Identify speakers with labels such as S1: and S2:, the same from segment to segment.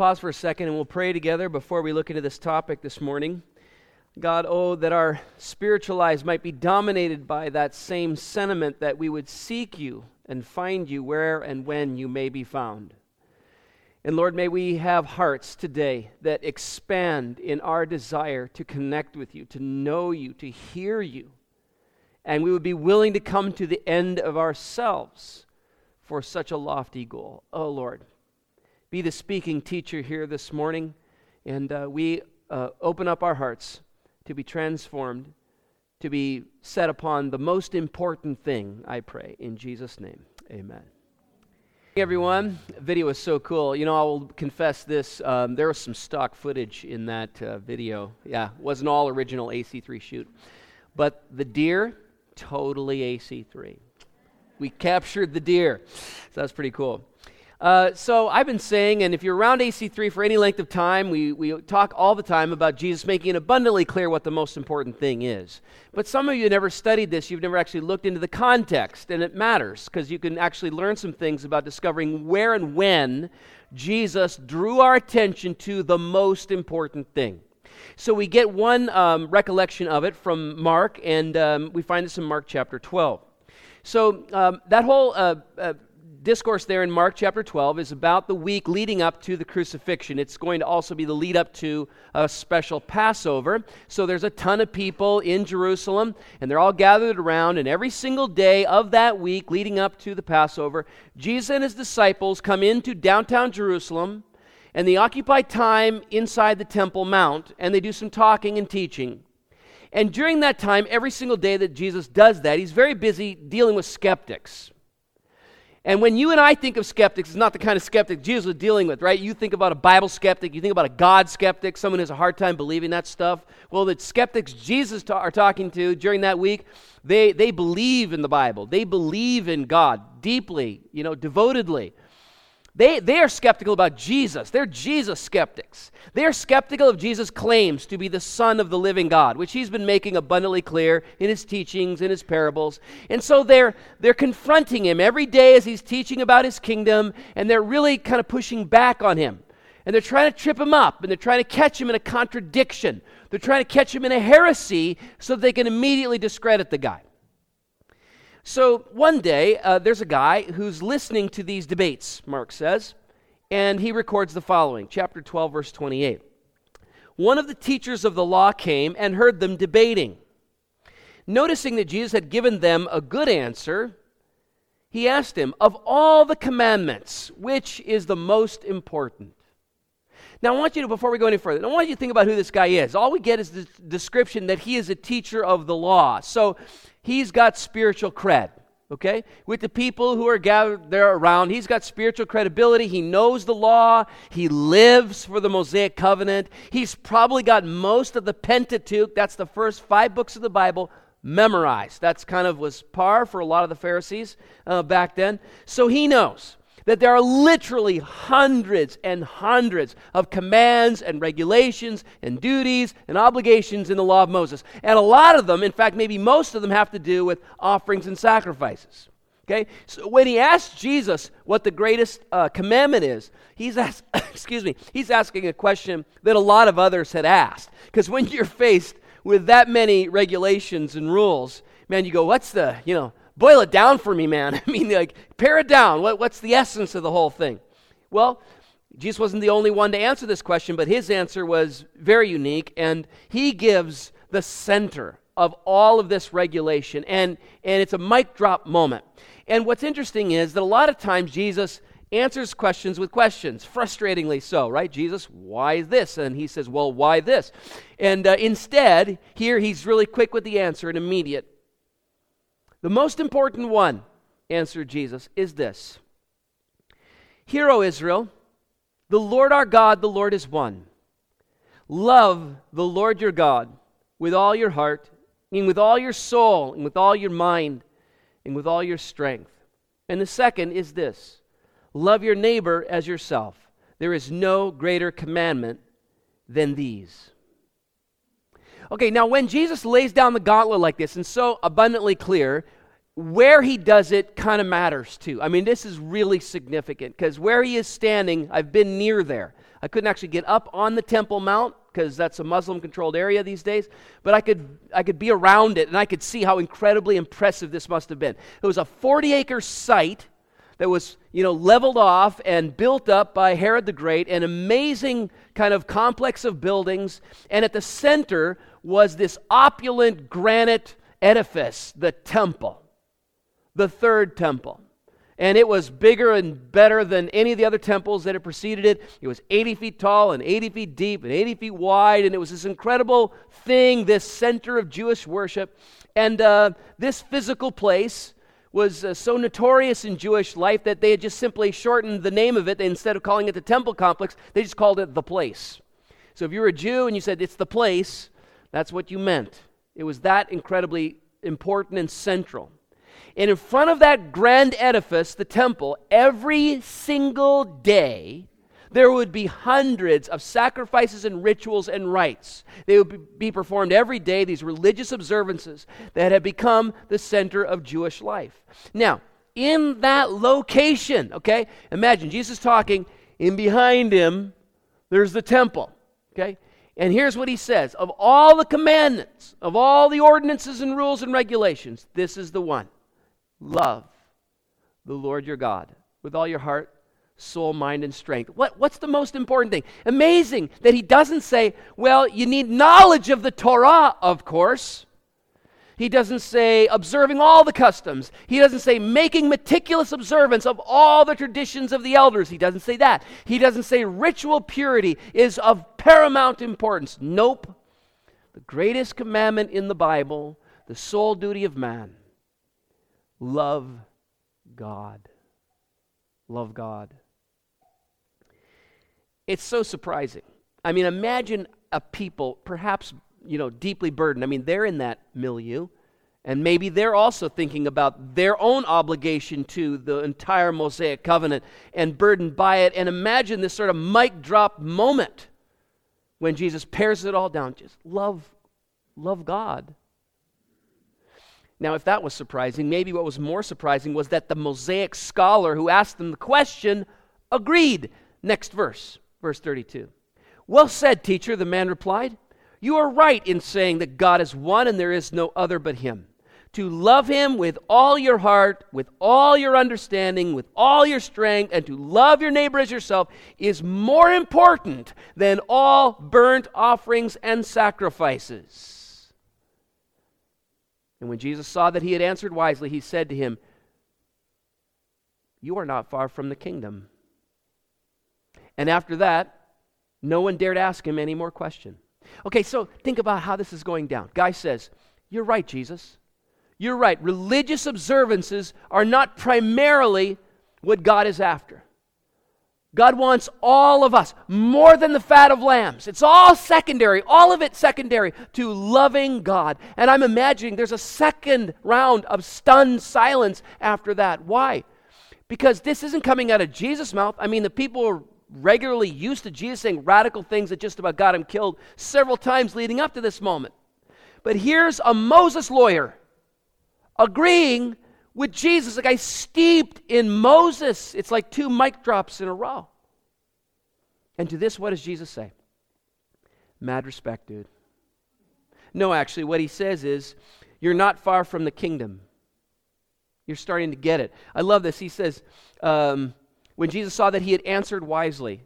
S1: Pause for a second and we'll pray together before we look into this topic this morning. God, oh, that our spiritual lives might be dominated by that same sentiment that we would seek you and find you where and when you may be found. And Lord, may we have hearts today that expand in our desire to connect with you, to know you, to hear you. And we would be willing to come to the end of ourselves for such a lofty goal. Oh, Lord be the speaking teacher here this morning, and uh, we uh, open up our hearts to be transformed, to be set upon the most important thing, I pray. In Jesus' name, amen. Hey everyone, the video is so cool. You know, I will confess this. Um, there was some stock footage in that uh, video. Yeah, wasn't all original AC3 shoot. But the deer, totally AC3. We captured the deer. So that's pretty cool. Uh, so I've been saying, and if you're around AC3 for any length of time, we, we talk all the time about Jesus making it abundantly clear what the most important thing is. But some of you never studied this, you've never actually looked into the context, and it matters because you can actually learn some things about discovering where and when Jesus drew our attention to the most important thing. So we get one um, recollection of it from Mark, and um, we find this in Mark chapter 12. So um, that whole uh, uh, discourse there in Mark chapter 12 is about the week leading up to the crucifixion. It's going to also be the lead up to a special Passover. So there's a ton of people in Jerusalem, and they're all gathered around, and every single day of that week leading up to the Passover, Jesus and his disciples come into downtown Jerusalem, and they occupy time inside the Temple Mount, and they do some talking and teaching. And during that time, every single day that Jesus does that, he's very busy dealing with skeptics. And when you and I think of skeptics, it's not the kind of skeptic Jesus was dealing with, right? You think about a Bible skeptic, you think about a God skeptic, someone who has a hard time believing that stuff. Well, the skeptics Jesus ta- are talking to during that week, they, they believe in the Bible. They believe in God deeply, you know, devotedly. They, they are skeptical about Jesus. They're Jesus skeptics. They are skeptical of Jesus' claims to be the Son of the living God, which he's been making abundantly clear in his teachings, in his parables. And so they're, they're confronting him every day as he's teaching about his kingdom, and they're really kind of pushing back on him. And they're trying to trip him up, and they're trying to catch him in a contradiction. They're trying to catch him in a heresy so they can immediately discredit the guy. So one day, uh, there's a guy who's listening to these debates, Mark says, and he records the following chapter 12, verse 28. One of the teachers of the law came and heard them debating. Noticing that Jesus had given them a good answer, he asked him, Of all the commandments, which is the most important? Now, I want you to, before we go any further, I want you to think about who this guy is. All we get is the description that he is a teacher of the law. So he's got spiritual cred, okay? With the people who are gathered there around, he's got spiritual credibility. He knows the law. He lives for the Mosaic covenant. He's probably got most of the Pentateuch, that's the first five books of the Bible, memorized. That's kind of was par for a lot of the Pharisees uh, back then. So he knows that there are literally hundreds and hundreds of commands and regulations and duties and obligations in the law of Moses. And a lot of them, in fact, maybe most of them, have to do with offerings and sacrifices. Okay? So when he asks Jesus what the greatest uh, commandment is, he's ask, excuse me, he's asking a question that a lot of others had asked. Because when you're faced with that many regulations and rules, man, you go, what's the, you know, boil it down for me, man. I mean, like, pare it down. What, what's the essence of the whole thing? Well, Jesus wasn't the only one to answer this question, but his answer was very unique, and he gives the center of all of this regulation, and, and it's a mic drop moment. And what's interesting is that a lot of times Jesus answers questions with questions, frustratingly so, right? Jesus, why this? And he says, well, why this? And uh, instead, here he's really quick with the answer and immediate. The most important one, answered Jesus, is this Hear, O Israel, the Lord our God, the Lord is one. Love the Lord your God with all your heart, and with all your soul, and with all your mind, and with all your strength. And the second is this love your neighbor as yourself. There is no greater commandment than these. Okay, now when Jesus lays down the gauntlet like this and so abundantly clear, where he does it kind of matters too. I mean, this is really significant because where he is standing, I've been near there. I couldn't actually get up on the Temple Mount because that's a Muslim controlled area these days, but I could, I could be around it and I could see how incredibly impressive this must have been. It was a 40 acre site that was you know leveled off and built up by Herod the Great, an amazing kind of complex of buildings, and at the center was this opulent granite edifice, the temple, the third temple and it was bigger and better than any of the other temples that had preceded it. It was 80 feet tall and 80 feet deep and 80 feet wide, and it was this incredible thing, this center of Jewish worship. And uh, this physical place was uh, so notorious in Jewish life that they had just simply shortened the name of it. Instead of calling it the temple complex, they just called it the place. So if you were a Jew and you said it's the place, that's what you meant. It was that incredibly important and central. And in front of that grand edifice, the temple, every single day, there would be hundreds of sacrifices and rituals and rites. They would be performed every day, these religious observances that had become the center of Jewish life. Now, in that location, okay, imagine Jesus talking, and behind him, there's the temple, okay? And here's what he says Of all the commandments, of all the ordinances and rules and regulations, this is the one love the Lord your God with all your heart, soul, mind, and strength. What, what's the most important thing? Amazing that he doesn't say, well, you need knowledge of the Torah, of course. He doesn't say observing all the customs. He doesn't say making meticulous observance of all the traditions of the elders. He doesn't say that. He doesn't say ritual purity is of paramount importance. Nope. The greatest commandment in the Bible, the sole duty of man, Love God. Love God. It's so surprising. I mean, imagine a people, perhaps, you know, deeply burdened. I mean, they're in that milieu. And maybe they're also thinking about their own obligation to the entire Mosaic covenant and burdened by it. And imagine this sort of mic drop moment when Jesus pares it all down. Just love, love God. Now, if that was surprising, maybe what was more surprising was that the Mosaic scholar who asked them the question agreed. Next verse, verse 32. Well said, teacher, the man replied. You are right in saying that God is one and there is no other but Him. To love Him with all your heart, with all your understanding, with all your strength, and to love your neighbor as yourself is more important than all burnt offerings and sacrifices. And when Jesus saw that he had answered wisely, he said to him, You are not far from the kingdom. And after that, no one dared ask him any more question. Okay, so think about how this is going down. Guy says, You're right, Jesus. You're right. Religious observances are not primarily what God is after. God wants all of us more than the fat of lambs. It's all secondary, all of it secondary to loving God. And I'm imagining there's a second round of stunned silence after that. Why? Because this isn't coming out of Jesus' mouth. I mean, the people are regularly used to Jesus saying radical things that just about got him killed several times leading up to this moment. But here's a Moses lawyer agreeing with Jesus, a guy steeped in Moses. It's like two mic drops in a row. And to this, what does Jesus say? Mad respect, dude. No, actually, what he says is, You're not far from the kingdom. You're starting to get it. I love this. He says, um, When Jesus saw that he had answered wisely,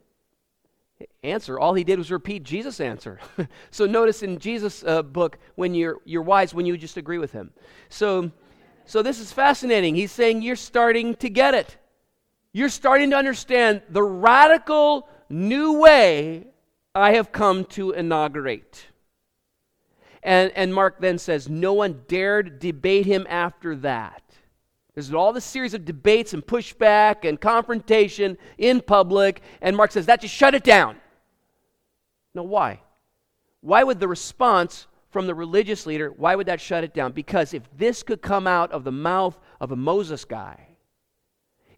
S1: answer. All he did was repeat Jesus' answer. so notice in Jesus' uh, book, when you're, you're wise, when you just agree with him. So so this is fascinating. He's saying you're starting to get it. You're starting to understand the radical new way I have come to inaugurate. And, and Mark then says, No one dared debate him after that. There's all this series of debates and pushback and confrontation in public. And Mark says, That just shut it down. No, why? Why would the response from the religious leader, why would that shut it down? Because if this could come out of the mouth of a Moses guy,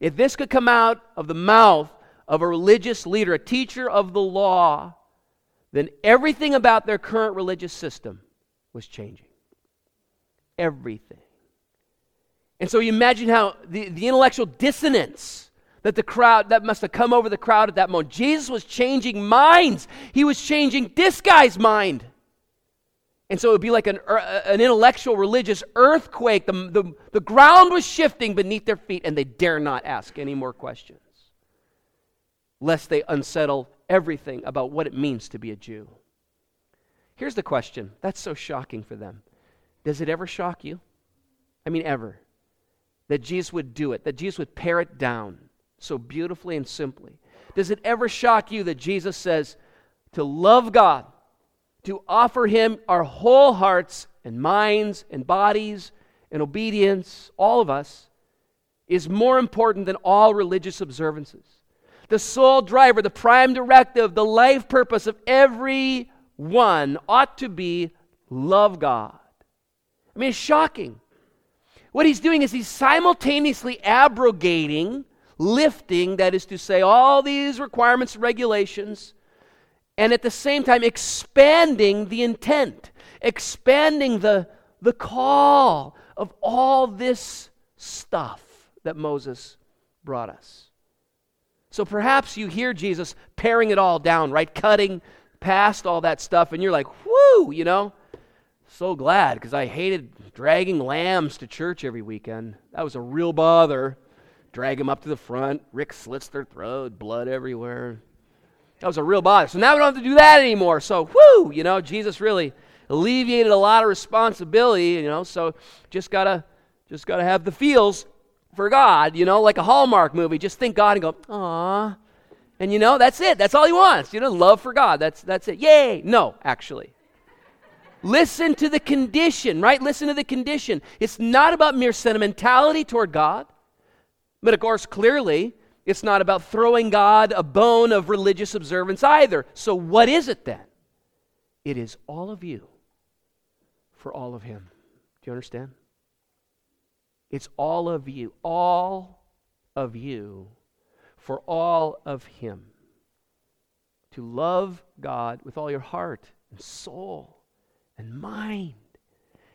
S1: if this could come out of the mouth of a religious leader, a teacher of the law, then everything about their current religious system was changing. Everything. And so you imagine how the, the intellectual dissonance that the crowd that must have come over the crowd at that moment. Jesus was changing minds. He was changing this guy's mind. And so it would be like an, er, an intellectual, religious earthquake. The, the, the ground was shifting beneath their feet, and they dare not ask any more questions, lest they unsettle everything about what it means to be a Jew. Here's the question that's so shocking for them. Does it ever shock you? I mean, ever. That Jesus would do it, that Jesus would pare it down so beautifully and simply. Does it ever shock you that Jesus says to love God, to offer Him our whole hearts and minds and bodies and obedience, all of us, is more important than all religious observances? The sole driver, the prime directive, the life purpose of every one ought to be love God. I mean, it's shocking. What he's doing is he's simultaneously abrogating, lifting, that is to say, all these requirements and regulations, and at the same time expanding the intent, expanding the, the call of all this stuff that Moses brought us. So perhaps you hear Jesus paring it all down, right? Cutting past all that stuff, and you're like, whoo, you know? So glad because I hated dragging lambs to church every weekend. That was a real bother. Drag them up to the front. Rick slits their throat, blood everywhere. That was a real bother. So now we don't have to do that anymore. So, whoo, you know, Jesus really alleviated a lot of responsibility, you know, so just gotta just gotta have the feels for God, you know, like a Hallmark movie. Just think God and go, ah. And you know, that's it. That's all he wants. You know, love for God. That's that's it. Yay. No, actually. Listen to the condition, right? Listen to the condition. It's not about mere sentimentality toward God, but of course, clearly, it's not about throwing God a bone of religious observance either. So, what is it then? It is all of you for all of Him. Do you understand? It's all of you, all of you for all of Him. To love God with all your heart and soul and mind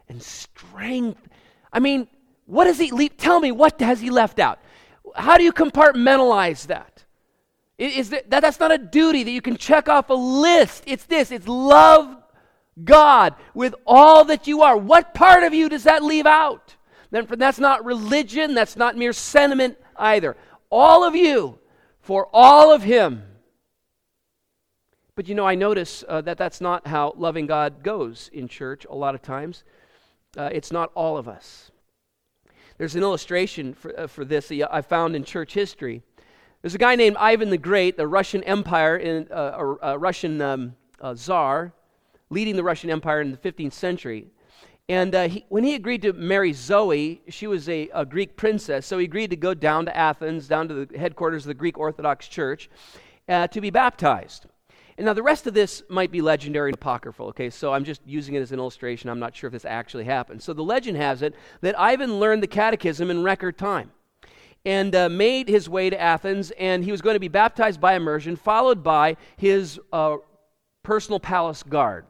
S1: and strength. I mean, what does He leave? Tell me, what has He left out? How do you compartmentalize that? Is that, that's not a duty that you can check off a list. It's this it's love God with all that you are. What part of you does that leave out? Then that's not religion, that's not mere sentiment either. All of you for all of Him. But you know, I notice uh, that that's not how loving God goes in church a lot of times. Uh, it's not all of us. There's an illustration for, uh, for this that I found in church history. There's a guy named Ivan the Great, the Russian Empire, in, uh, a, a, Russian um, uh, czar, leading the Russian Empire in the 15th century. And uh, he, when he agreed to marry Zoe, she was a, a, Greek princess, so he agreed to go down to Athens, down to the headquarters of the Greek Orthodox Church, uh, to be baptized. And now the rest of this might be legendary and apocryphal, okay? So I'm just using it as an illustration. I'm not sure if this actually happened. So the legend has it that Ivan learned the catechism in record time and uh, made his way to Athens, and he was going to be baptized by immersion, followed by his uh, personal palace guard.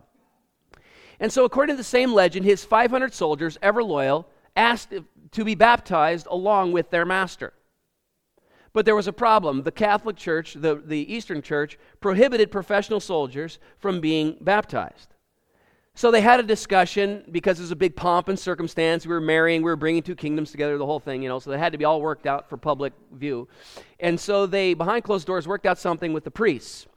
S1: And so, according to the same legend, his 500 soldiers, ever loyal, asked to be baptized along with their master. But there was a problem. The Catholic Church, the, the Eastern Church, prohibited professional soldiers from being baptized. So they had a discussion because there's a big pomp and circumstance. We were marrying, we were bringing two kingdoms together, the whole thing, you know, so they had to be all worked out for public view. And so they, behind closed doors, worked out something with the priests.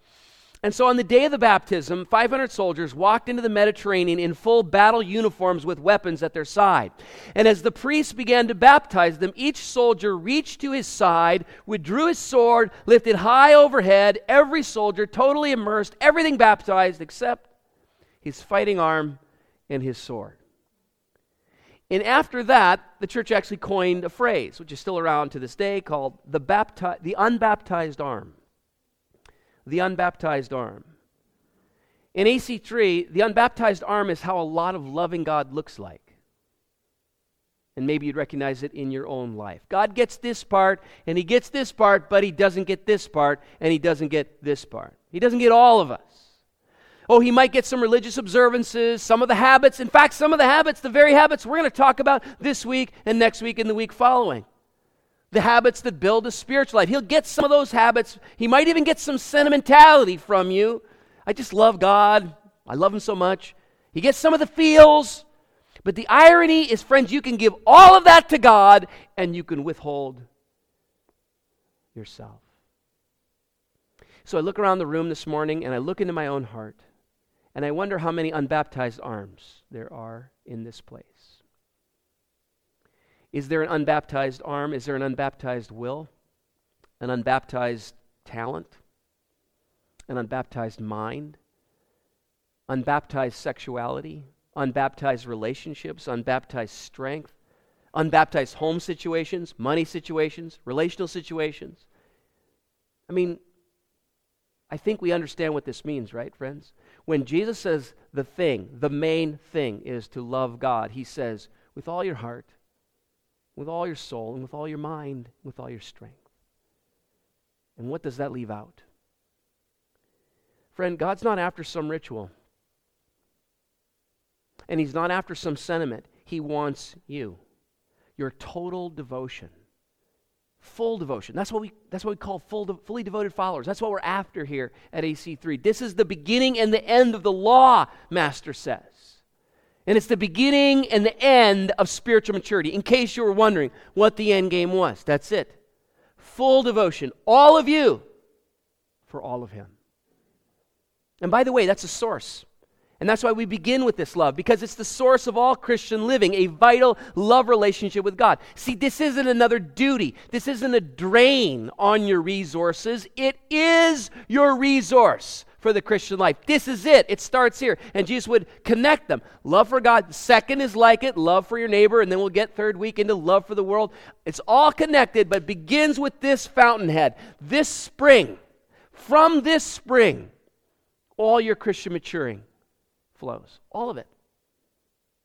S1: And so on the day of the baptism, 500 soldiers walked into the Mediterranean in full battle uniforms with weapons at their side. And as the priests began to baptize them, each soldier reached to his side, withdrew his sword, lifted high overhead, every soldier totally immersed, everything baptized except his fighting arm and his sword. And after that, the church actually coined a phrase, which is still around to this day, called the, bapti- the unbaptized arm the unbaptized arm. In AC3, the unbaptized arm is how a lot of loving God looks like. And maybe you'd recognize it in your own life. God gets this part, and He gets this part, but He doesn't get this part, and He doesn't get this part. He doesn't get all of us. Oh, He might get some religious observances, some of the habits. In fact, some of the habits, the very habits we're going to talk about this week and next week and the week following. The habits that build a spiritual life. He'll get some of those habits. He might even get some sentimentality from you. I just love God. I love Him so much. He gets some of the feels. But the irony is, friends, you can give all of that to God and you can withhold yourself. So I look around the room this morning and I look into my own heart and I wonder how many unbaptized arms there are in this place. Is there an unbaptized arm? Is there an unbaptized will? An unbaptized talent? An unbaptized mind? Unbaptized sexuality? Unbaptized relationships? Unbaptized strength? Unbaptized home situations? Money situations? Relational situations? I mean, I think we understand what this means, right, friends? When Jesus says the thing, the main thing is to love God, he says, with all your heart, with all your soul, and with all your mind, with all your strength. And what does that leave out? Friend, God's not after some ritual. And He's not after some sentiment. He wants you, your total devotion full devotion. That's what we, that's what we call full de- fully devoted followers. That's what we're after here at AC3. This is the beginning and the end of the law, Master says. And it's the beginning and the end of spiritual maturity. In case you were wondering what the end game was, that's it. Full devotion, all of you, for all of Him. And by the way, that's a source. And that's why we begin with this love, because it's the source of all Christian living, a vital love relationship with God. See, this isn't another duty, this isn't a drain on your resources. It is your resource for the Christian life. This is it. It starts here. And Jesus would connect them. Love for God. Second is like it, love for your neighbor. And then we'll get third week into love for the world. It's all connected, but begins with this fountainhead, this spring. From this spring, all your Christian maturing flows. All of it.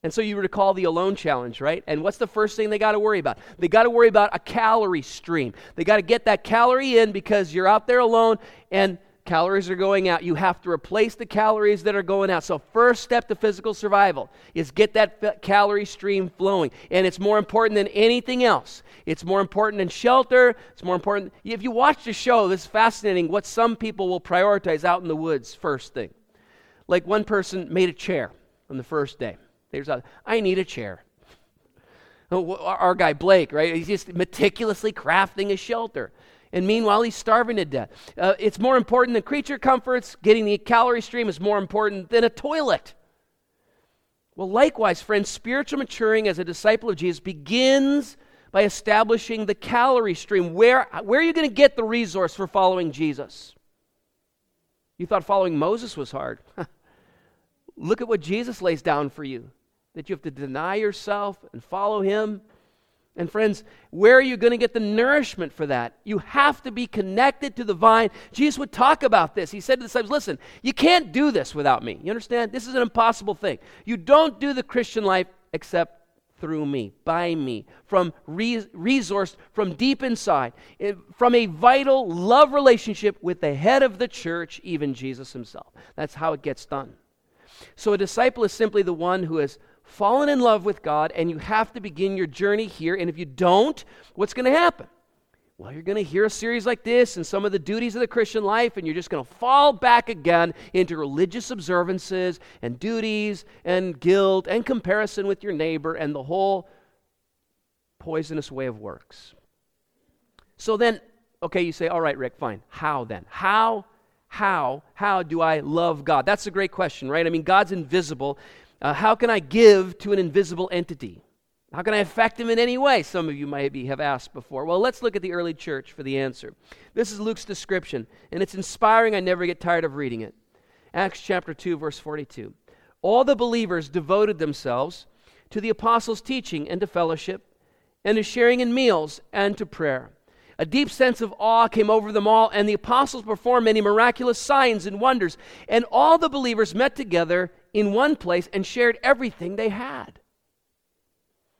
S1: And so you recall the alone challenge, right? And what's the first thing they got to worry about? They got to worry about a calorie stream. They got to get that calorie in because you're out there alone and calories are going out. You have to replace the calories that are going out. So, first step to physical survival is get that calorie stream flowing. And it's more important than anything else. It's more important than shelter. It's more important. If you watch the show, this is fascinating what some people will prioritize out in the woods first thing. Like one person made a chair on the first day. There's a, I need a chair. Our guy Blake, right? He's just meticulously crafting a shelter. And meanwhile, he's starving to death. Uh, it's more important than creature comforts. Getting the calorie stream is more important than a toilet. Well, likewise, friends, spiritual maturing as a disciple of Jesus begins by establishing the calorie stream. Where, where are you going to get the resource for following Jesus? You thought following Moses was hard. Look at what Jesus lays down for you that you have to deny yourself and follow him. And friends, where are you going to get the nourishment for that? You have to be connected to the vine. Jesus would talk about this. He said to the disciples, Listen, you can't do this without me. You understand? This is an impossible thing. You don't do the Christian life except through me, by me, from re- resourced from deep inside, eh, from a vital love relationship with the head of the church, even Jesus himself. That's how it gets done. So a disciple is simply the one who has fallen in love with God, and you have to begin your journey here. And if you don't, what's going to happen? Well, you're going to hear a series like this and some of the duties of the Christian life, and you're just going to fall back again into religious observances and duties and guilt and comparison with your neighbor and the whole poisonous way of works. So then, okay, you say, all right, Rick, fine. How then? How how how do i love god that's a great question right i mean god's invisible uh, how can i give to an invisible entity? How can i affect him in any way? Some of you maybe have asked before. Well let's look at the early church for the answer. This is luke's description and it's inspiring. I never get tired of reading it. Acts chapter 2 verse 42 all the believers devoted themselves to the apostles teaching and to fellowship and to sharing in meals and to prayer. A deep sense of awe came over them all, and the apostles performed many miraculous signs and wonders. And all the believers met together in one place and shared everything they had.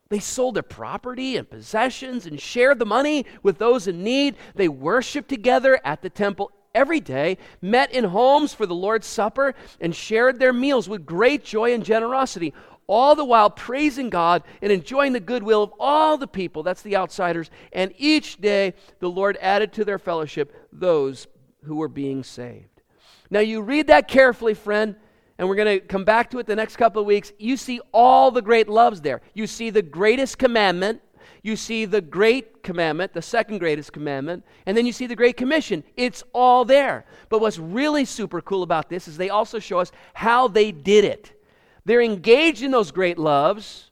S1: They sold their property and possessions and shared the money with those in need. They worshiped together at the temple every day, met in homes for the Lord's Supper, and shared their meals with great joy and generosity all the while praising God and enjoying the goodwill of all the people. That's the outsiders. And each day the Lord added to their fellowship those who were being saved. Now, you read that carefully, friend, and we're going to come back to it the next couple of weeks. You see all the great loves there. You see the greatest commandment, you see the great commandment, the second greatest commandment, and then you see the great commission. It's all there. But what's really super cool about this is they also show us how they did it. They're engaged in those great loves,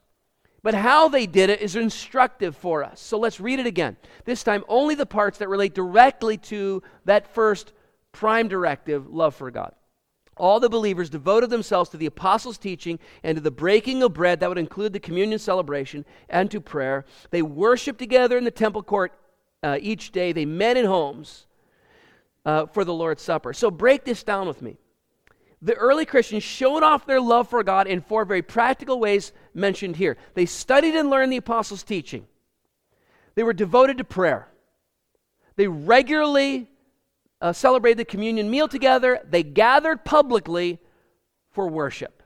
S1: but how they did it is instructive for us. So let's read it again. This time, only the parts that relate directly to that first prime directive love for God all the believers devoted themselves to the apostles' teaching and to the breaking of bread, that would include the communion celebration, and to prayer. They worshiped together in the temple court uh, each day. They met in homes uh, for the Lord's Supper. So break this down with me. The early Christians showed off their love for God in four very practical ways mentioned here. They studied and learned the apostles' teaching, they were devoted to prayer, they regularly uh, celebrated the communion meal together. They gathered publicly for worship.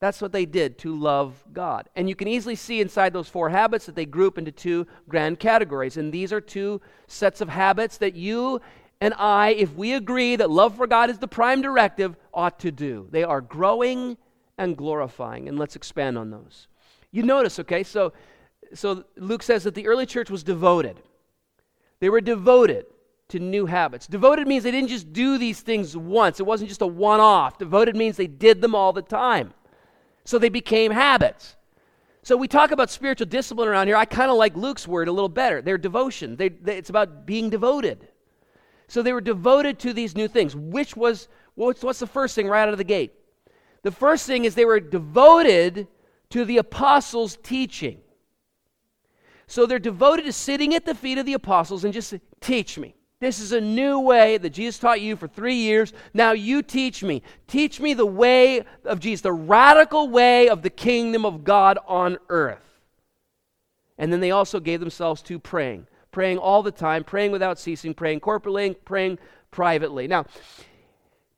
S1: That's what they did to love God. And you can easily see inside those four habits that they group into two grand categories. And these are two sets of habits that you and I, if we agree that love for God is the prime directive, ought to do. They are growing and glorifying. And let's expand on those. You notice, okay, so, so Luke says that the early church was devoted. They were devoted to new habits. Devoted means they didn't just do these things once, it wasn't just a one off. Devoted means they did them all the time. So they became habits. So we talk about spiritual discipline around here. I kind of like Luke's word a little better. Their devotion. They, they, it's about being devoted. So they were devoted to these new things. Which was what's, what's the first thing right out of the gate? The first thing is they were devoted to the apostles' teaching. So they're devoted to sitting at the feet of the apostles and just teach me. This is a new way that Jesus taught you for three years. Now you teach me. Teach me the way of Jesus, the radical way of the kingdom of God on earth. And then they also gave themselves to praying, praying all the time, praying without ceasing, praying corporately, praying privately. Now,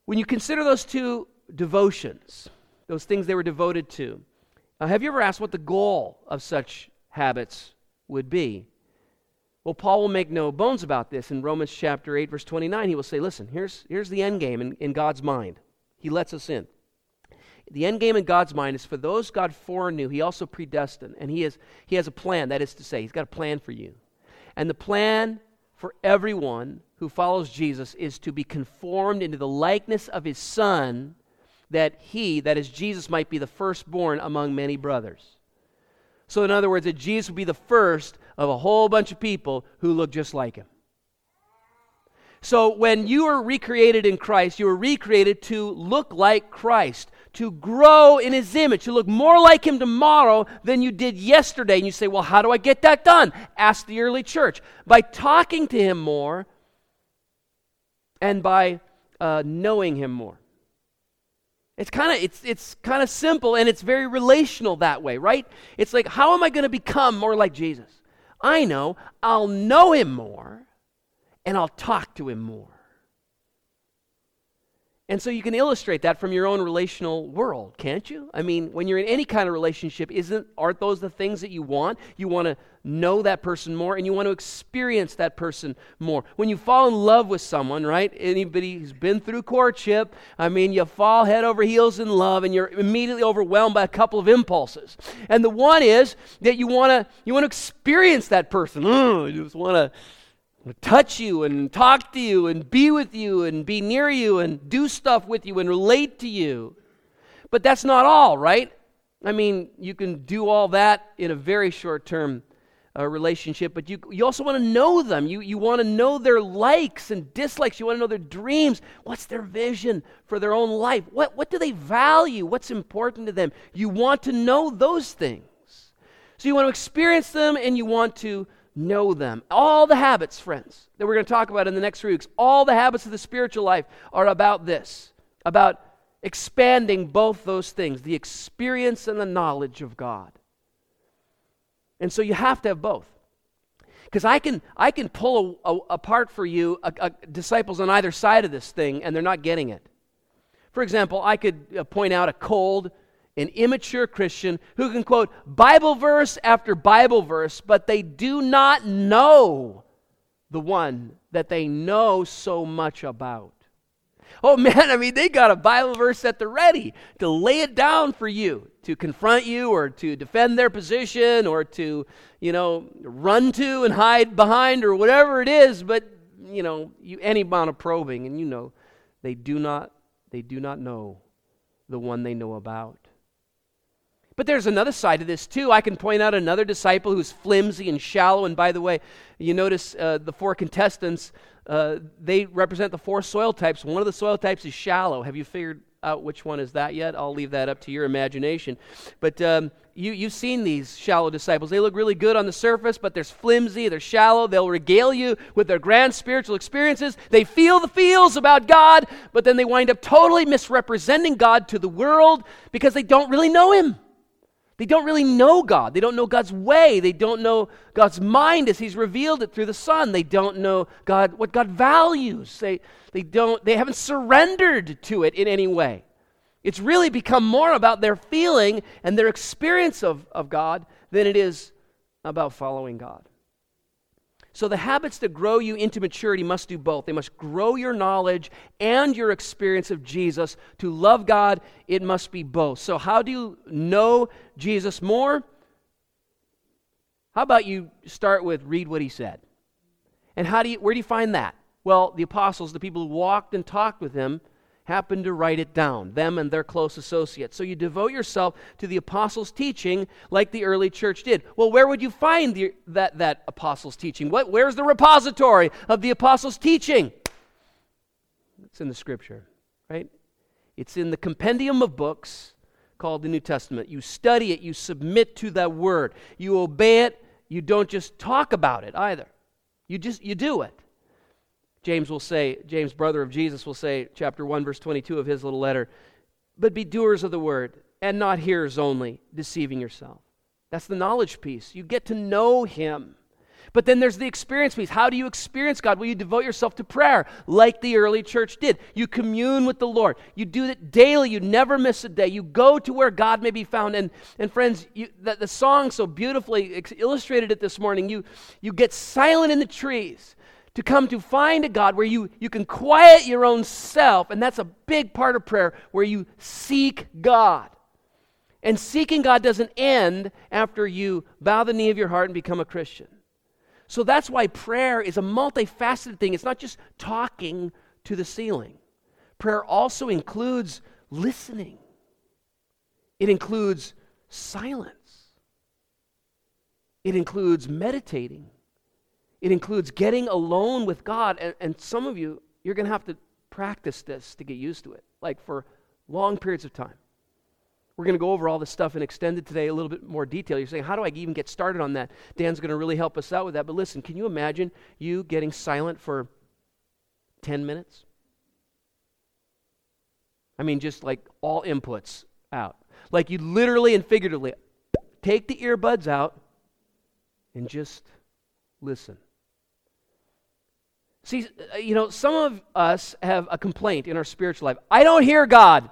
S1: when you consider those two devotions, those things they were devoted to, uh, have you ever asked what the goal of such habits would be? Well, Paul will make no bones about this in Romans chapter 8, verse 29. He will say, Listen, here's, here's the end game in, in God's mind. He lets us in. The end game in God's mind is for those God foreknew, He also predestined. And he, has he has a plan, that is to say, He's got a plan for you. And the plan for everyone who follows Jesus is to be conformed into the likeness of His Son, that He, that is Jesus, might be the firstborn among many brothers. So, in other words, that Jesus would be the first of a whole bunch of people who look just like him. So, when you are recreated in Christ, you are recreated to look like Christ, to grow in his image, to look more like him tomorrow than you did yesterday. And you say, Well, how do I get that done? Ask the early church. By talking to him more and by uh, knowing him more. It's kind of it's it's kind of simple and it's very relational that way, right? It's like how am I going to become more like Jesus? I know I'll know him more and I'll talk to him more. And so you can illustrate that from your own relational world, can't you? I mean, when you're in any kind of relationship, isn't aren't those the things that you want? You want to know that person more and you want to experience that person more. When you fall in love with someone, right? Anybody who's been through courtship, I mean, you fall head over heels in love and you're immediately overwhelmed by a couple of impulses. And the one is that you want to you want to experience that person. You just want to touch you and talk to you and be with you and be near you and do stuff with you and relate to you. But that's not all, right? I mean, you can do all that in a very short term uh, relationship, but you, you also want to know them. You, you want to know their likes and dislikes. You want to know their dreams. What's their vision for their own life? What, what do they value? What's important to them? You want to know those things. So you want to experience them and you want to know them. All the habits, friends, that we're going to talk about in the next weeks, all the habits of the spiritual life are about this, about expanding both those things the experience and the knowledge of God. And so you have to have both. Because I can, I can pull a, a, apart for you a, a, disciples on either side of this thing, and they're not getting it. For example, I could uh, point out a cold an immature Christian who can quote Bible verse after Bible verse, but they do not know the one that they know so much about. Oh man, I mean, they got a Bible verse at the ready to lay it down for you, to confront you or to defend their position or to, you know, run to and hide behind or whatever it is, but you know, you any amount of probing and you know they do not they do not know the one they know about. But there's another side to this too. I can point out another disciple who's flimsy and shallow. And by the way, you notice uh, the four contestants, uh, they represent the four soil types. One of the soil types is shallow. Have you figured out which one is that yet? I'll leave that up to your imagination. But um, you, you've seen these shallow disciples. They look really good on the surface, but they're flimsy, they're shallow. They'll regale you with their grand spiritual experiences. They feel the feels about God, but then they wind up totally misrepresenting God to the world because they don't really know Him. They don't really know God. They don't know God's way. They don't know God's mind as He's revealed it through the Son. They don't know God what God values. They, they don't they haven't surrendered to it in any way. It's really become more about their feeling and their experience of, of God than it is about following God. So, the habits that grow you into maturity must do both. They must grow your knowledge and your experience of Jesus. To love God, it must be both. So, how do you know Jesus more? How about you start with read what he said? And how do you, where do you find that? Well, the apostles, the people who walked and talked with him, happened to write it down, them and their close associates. So you devote yourself to the apostles' teaching like the early church did. Well, where would you find the, that, that apostles' teaching? What, where's the repository of the apostles' teaching? It's in the scripture, right? It's in the compendium of books called the New Testament. You study it, you submit to that word, you obey it, you don't just talk about it either. You just you do it. James will say, James, brother of Jesus, will say, chapter 1, verse 22 of his little letter, but be doers of the word and not hearers only, deceiving yourself. That's the knowledge piece. You get to know him. But then there's the experience piece. How do you experience God? Well, you devote yourself to prayer like the early church did. You commune with the Lord. You do it daily. You never miss a day. You go to where God may be found. And, and friends, you, the, the song so beautifully illustrated it this morning. You, you get silent in the trees to come to find a God where you, you can quiet your own self, and that's a big part of prayer, where you seek God. And seeking God doesn't end after you bow the knee of your heart and become a Christian. So that's why prayer is a multifaceted thing. It's not just talking to the ceiling, prayer also includes listening, it includes silence, it includes meditating. It includes getting alone with God. And, and some of you, you're going to have to practice this to get used to it, like for long periods of time. We're going to go over all this stuff and extend it today, a little bit more detail. You're saying, how do I even get started on that? Dan's going to really help us out with that. But listen, can you imagine you getting silent for 10 minutes? I mean, just like all inputs out. Like you literally and figuratively take the earbuds out and just listen. See, uh, you know, some of us have a complaint in our spiritual life. I don't hear God.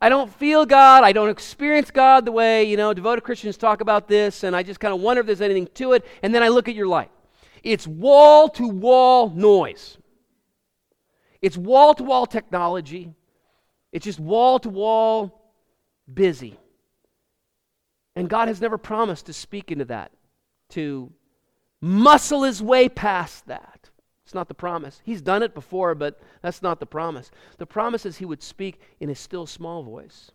S1: I don't feel God. I don't experience God the way, you know, devoted Christians talk about this, and I just kind of wonder if there's anything to it. And then I look at your life. It's wall to wall noise, it's wall to wall technology, it's just wall to wall busy. And God has never promised to speak into that, to muscle his way past that. It's not the promise. He's done it before, but that's not the promise. The promise is he would speak in a still small voice.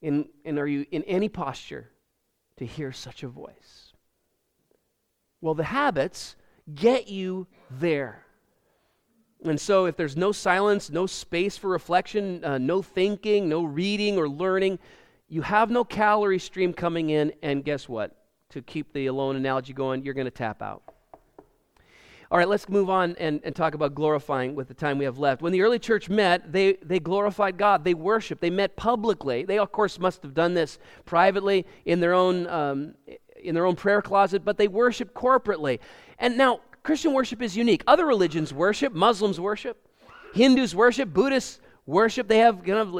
S1: In, and are you in any posture to hear such a voice? Well, the habits get you there. And so, if there's no silence, no space for reflection, uh, no thinking, no reading or learning, you have no calorie stream coming in, and guess what? To keep the alone analogy going, you're going to tap out. All right, let's move on and, and talk about glorifying with the time we have left. When the early church met, they, they glorified God. They worshiped. They met publicly. They, of course, must have done this privately in their own, um, in their own prayer closet, but they worshiped corporately. And now, Christian worship is unique. Other religions worship, Muslims worship, Hindus worship, Buddhists worship. They have kind of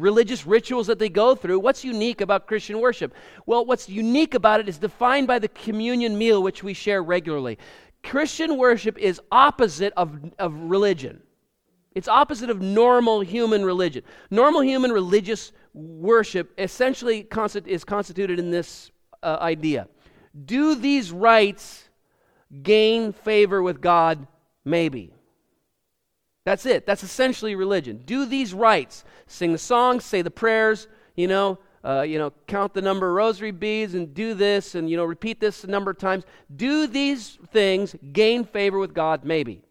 S1: religious rituals that they go through. What's unique about Christian worship? Well, what's unique about it is defined by the communion meal which we share regularly. Christian worship is opposite of, of religion. It's opposite of normal human religion. Normal human religious worship essentially is constituted in this uh, idea Do these rites gain favor with God? Maybe. That's it. That's essentially religion. Do these rites. Sing the songs, say the prayers, you know, uh, you know, count the number of rosary beads and do this and, you know, repeat this a number of times. Do these things gain favor with God? Maybe.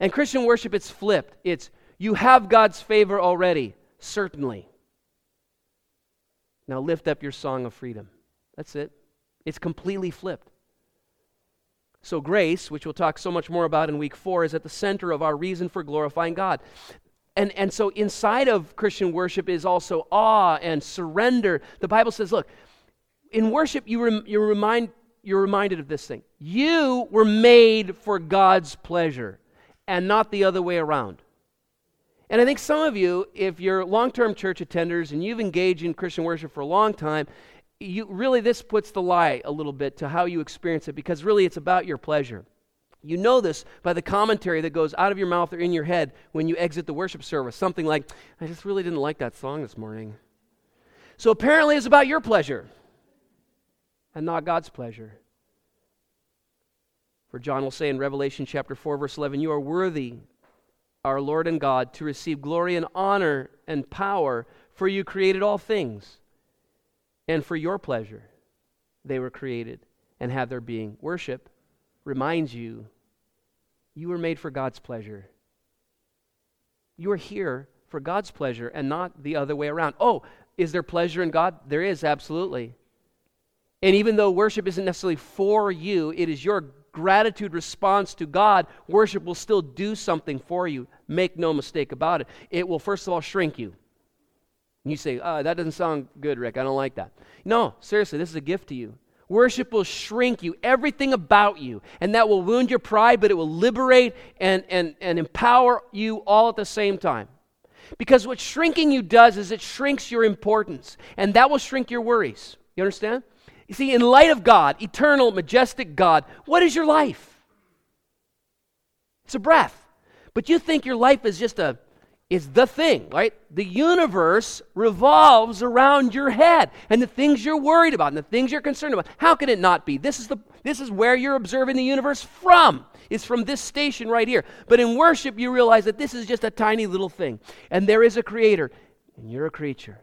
S1: And Christian worship, it's flipped. It's you have God's favor already, certainly. Now lift up your song of freedom. That's it. It's completely flipped. So, grace, which we'll talk so much more about in week four, is at the center of our reason for glorifying God. And, and so, inside of Christian worship is also awe and surrender. The Bible says, look, in worship, you rem, you remind, you're reminded of this thing. You were made for God's pleasure and not the other way around. And I think some of you, if you're long term church attenders and you've engaged in Christian worship for a long time, you really this puts the lie a little bit to how you experience it because really it's about your pleasure. You know this by the commentary that goes out of your mouth or in your head when you exit the worship service. Something like, I just really didn't like that song this morning. So apparently it's about your pleasure and not God's pleasure. For John will say in Revelation chapter 4, verse 11, You are worthy, our Lord and God, to receive glory and honor and power, for you created all things, and for your pleasure they were created and have their being. Worship reminds you you were made for God's pleasure. You are here for God's pleasure and not the other way around. Oh, is there pleasure in God? There is, absolutely. And even though worship isn't necessarily for you, it is your gratitude response to God, worship will still do something for you. Make no mistake about it. It will, first of all, shrink you. You say, oh, that doesn't sound good, Rick. I don't like that. No, seriously, this is a gift to you. Worship will shrink you, everything about you, and that will wound your pride, but it will liberate and, and, and empower you all at the same time. Because what shrinking you does is it shrinks your importance, and that will shrink your worries. You understand? You see, in light of God, eternal, majestic God, what is your life? It's a breath. But you think your life is just a is the thing, right? The universe revolves around your head and the things you're worried about and the things you're concerned about. How can it not be? This is the this is where you're observing the universe from. It's from this station right here. But in worship you realize that this is just a tiny little thing and there is a creator and you're a creature.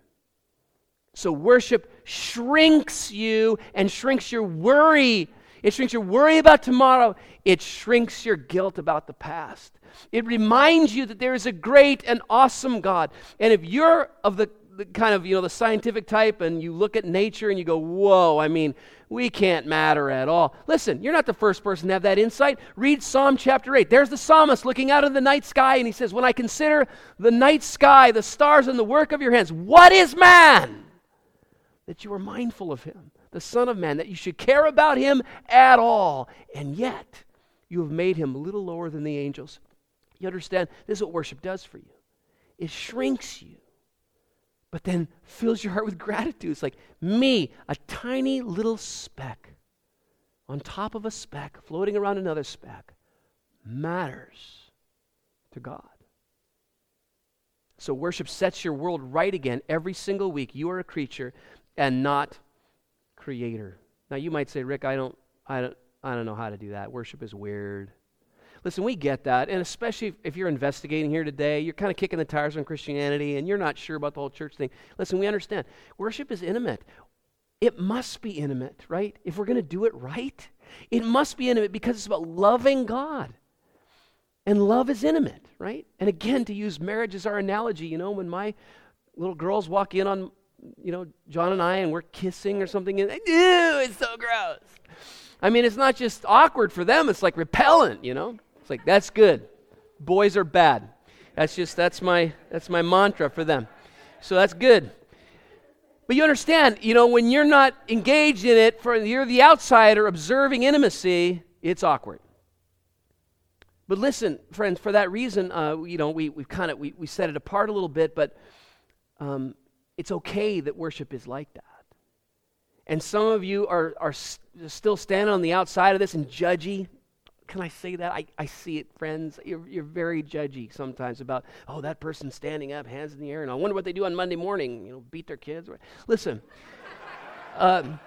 S1: So worship shrinks you and shrinks your worry. It shrinks your worry about tomorrow. It shrinks your guilt about the past. It reminds you that there is a great and awesome God. And if you're of the, the kind of, you know, the scientific type and you look at nature and you go, whoa, I mean, we can't matter at all. Listen, you're not the first person to have that insight. Read Psalm chapter 8. There's the psalmist looking out in the night sky and he says, When I consider the night sky, the stars, and the work of your hands, what is man? that you are mindful of him, the Son of Man, that you should care about him at all. And yet, you have made him a little lower than the angels. You understand? This is what worship does for you it shrinks you, but then fills your heart with gratitude. It's like me, a tiny little speck on top of a speck, floating around another speck, matters to God. So, worship sets your world right again every single week. You are a creature and not creator. Now you might say, Rick, I don't, I don't, I don't know how to do that. Worship is weird. Listen, we get that, and especially if you're investigating here today, you're kind of kicking the tires on Christianity, and you're not sure about the whole church thing. Listen, we understand. Worship is intimate. It must be intimate, right? If we're going to do it right, it must be intimate because it's about loving God. And love is intimate, right? And again, to use marriage as our analogy, you know, when my little girls walk in on you know, John and I, and we're kissing or something, and ew, it's so gross. I mean, it's not just awkward for them, it's like repellent, you know? It's like, that's good. Boys are bad. That's just, that's my, that's my mantra for them. So that's good. But you understand, you know, when you're not engaged in it, for you're the outsider observing intimacy, it's awkward. But listen, friends, for that reason, uh, you know, we, we've kind of, we, we set it apart a little bit, but um, it's okay that worship is like that. And some of you are, are st- still standing on the outside of this and judgy. Can I say that? I, I see it, friends. You're, you're very judgy sometimes about, oh, that person standing up, hands in the air, and I wonder what they do on Monday morning, you know, beat their kids. Listen, um,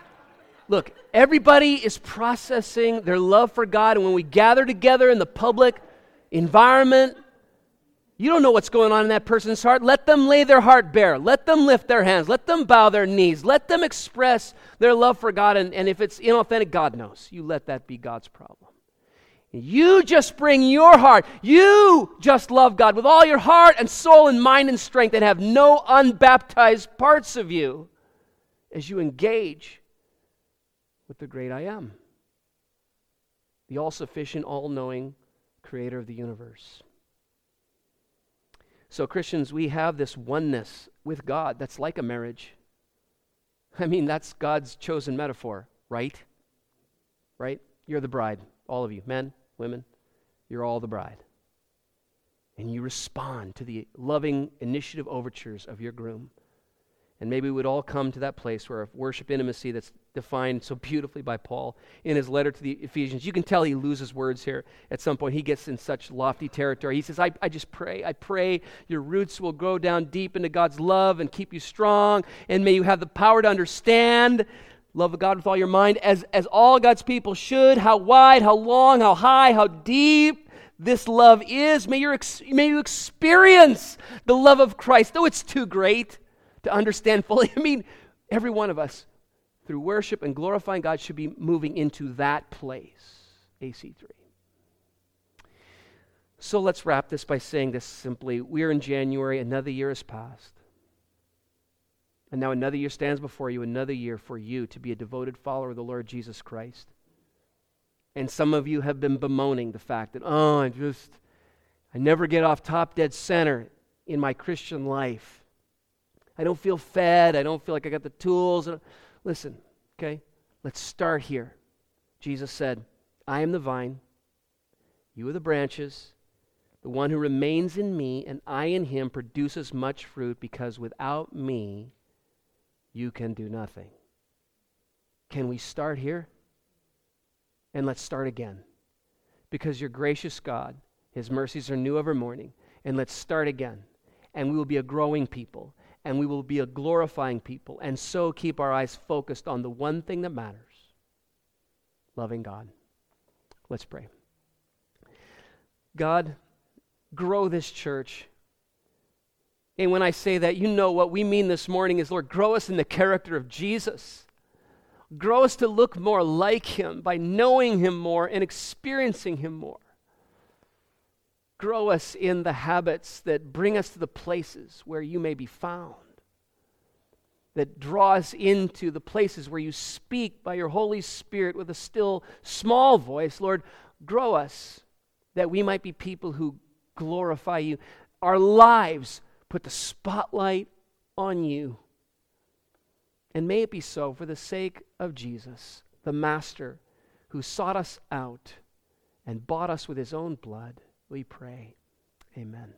S1: look, everybody is processing their love for God, and when we gather together in the public environment, you don't know what's going on in that person's heart. Let them lay their heart bare. Let them lift their hands. Let them bow their knees. Let them express their love for God. And, and if it's inauthentic, God knows. You let that be God's problem. You just bring your heart. You just love God with all your heart and soul and mind and strength and have no unbaptized parts of you as you engage with the great I am, the all sufficient, all knowing creator of the universe. So, Christians, we have this oneness with God that's like a marriage. I mean, that's God's chosen metaphor, right? Right? You're the bride, all of you, men, women, you're all the bride. And you respond to the loving initiative overtures of your groom. And maybe we would all come to that place where worship intimacy that's defined so beautifully by Paul in his letter to the Ephesians. You can tell he loses words here at some point. He gets in such lofty territory. He says, I, I just pray, I pray your roots will grow down deep into God's love and keep you strong, and may you have the power to understand love of God with all your mind, as, as all God's people should, how wide, how long, how high, how deep this love is. May, you may you experience the love of Christ, though it's too great to understand fully. I mean, every one of us, through worship and glorifying God, should be moving into that place. AC3. So let's wrap this by saying this simply. We are in January, another year has passed. And now another year stands before you, another year for you to be a devoted follower of the Lord Jesus Christ. And some of you have been bemoaning the fact that, oh, I just, I never get off top dead center in my Christian life. I don't feel fed. I don't feel like I got the tools. Listen, okay? Let's start here. Jesus said, I am the vine, you are the branches. The one who remains in me and I in him produces much fruit because without me you can do nothing. Can we start here? And let's start again. Because your gracious God, his mercies are new every morning. And let's start again. And we will be a growing people and we will be a glorifying people, and so keep our eyes focused on the one thing that matters loving God. Let's pray. God, grow this church. And when I say that, you know what we mean this morning is, Lord, grow us in the character of Jesus. Grow us to look more like Him by knowing Him more and experiencing Him more. Grow us in the habits that bring us to the places where you may be found, that draw us into the places where you speak by your Holy Spirit with a still small voice. Lord, grow us that we might be people who glorify you. Our lives put the spotlight on you. And may it be so for the sake of Jesus, the Master who sought us out and bought us with his own blood we pray. Amen.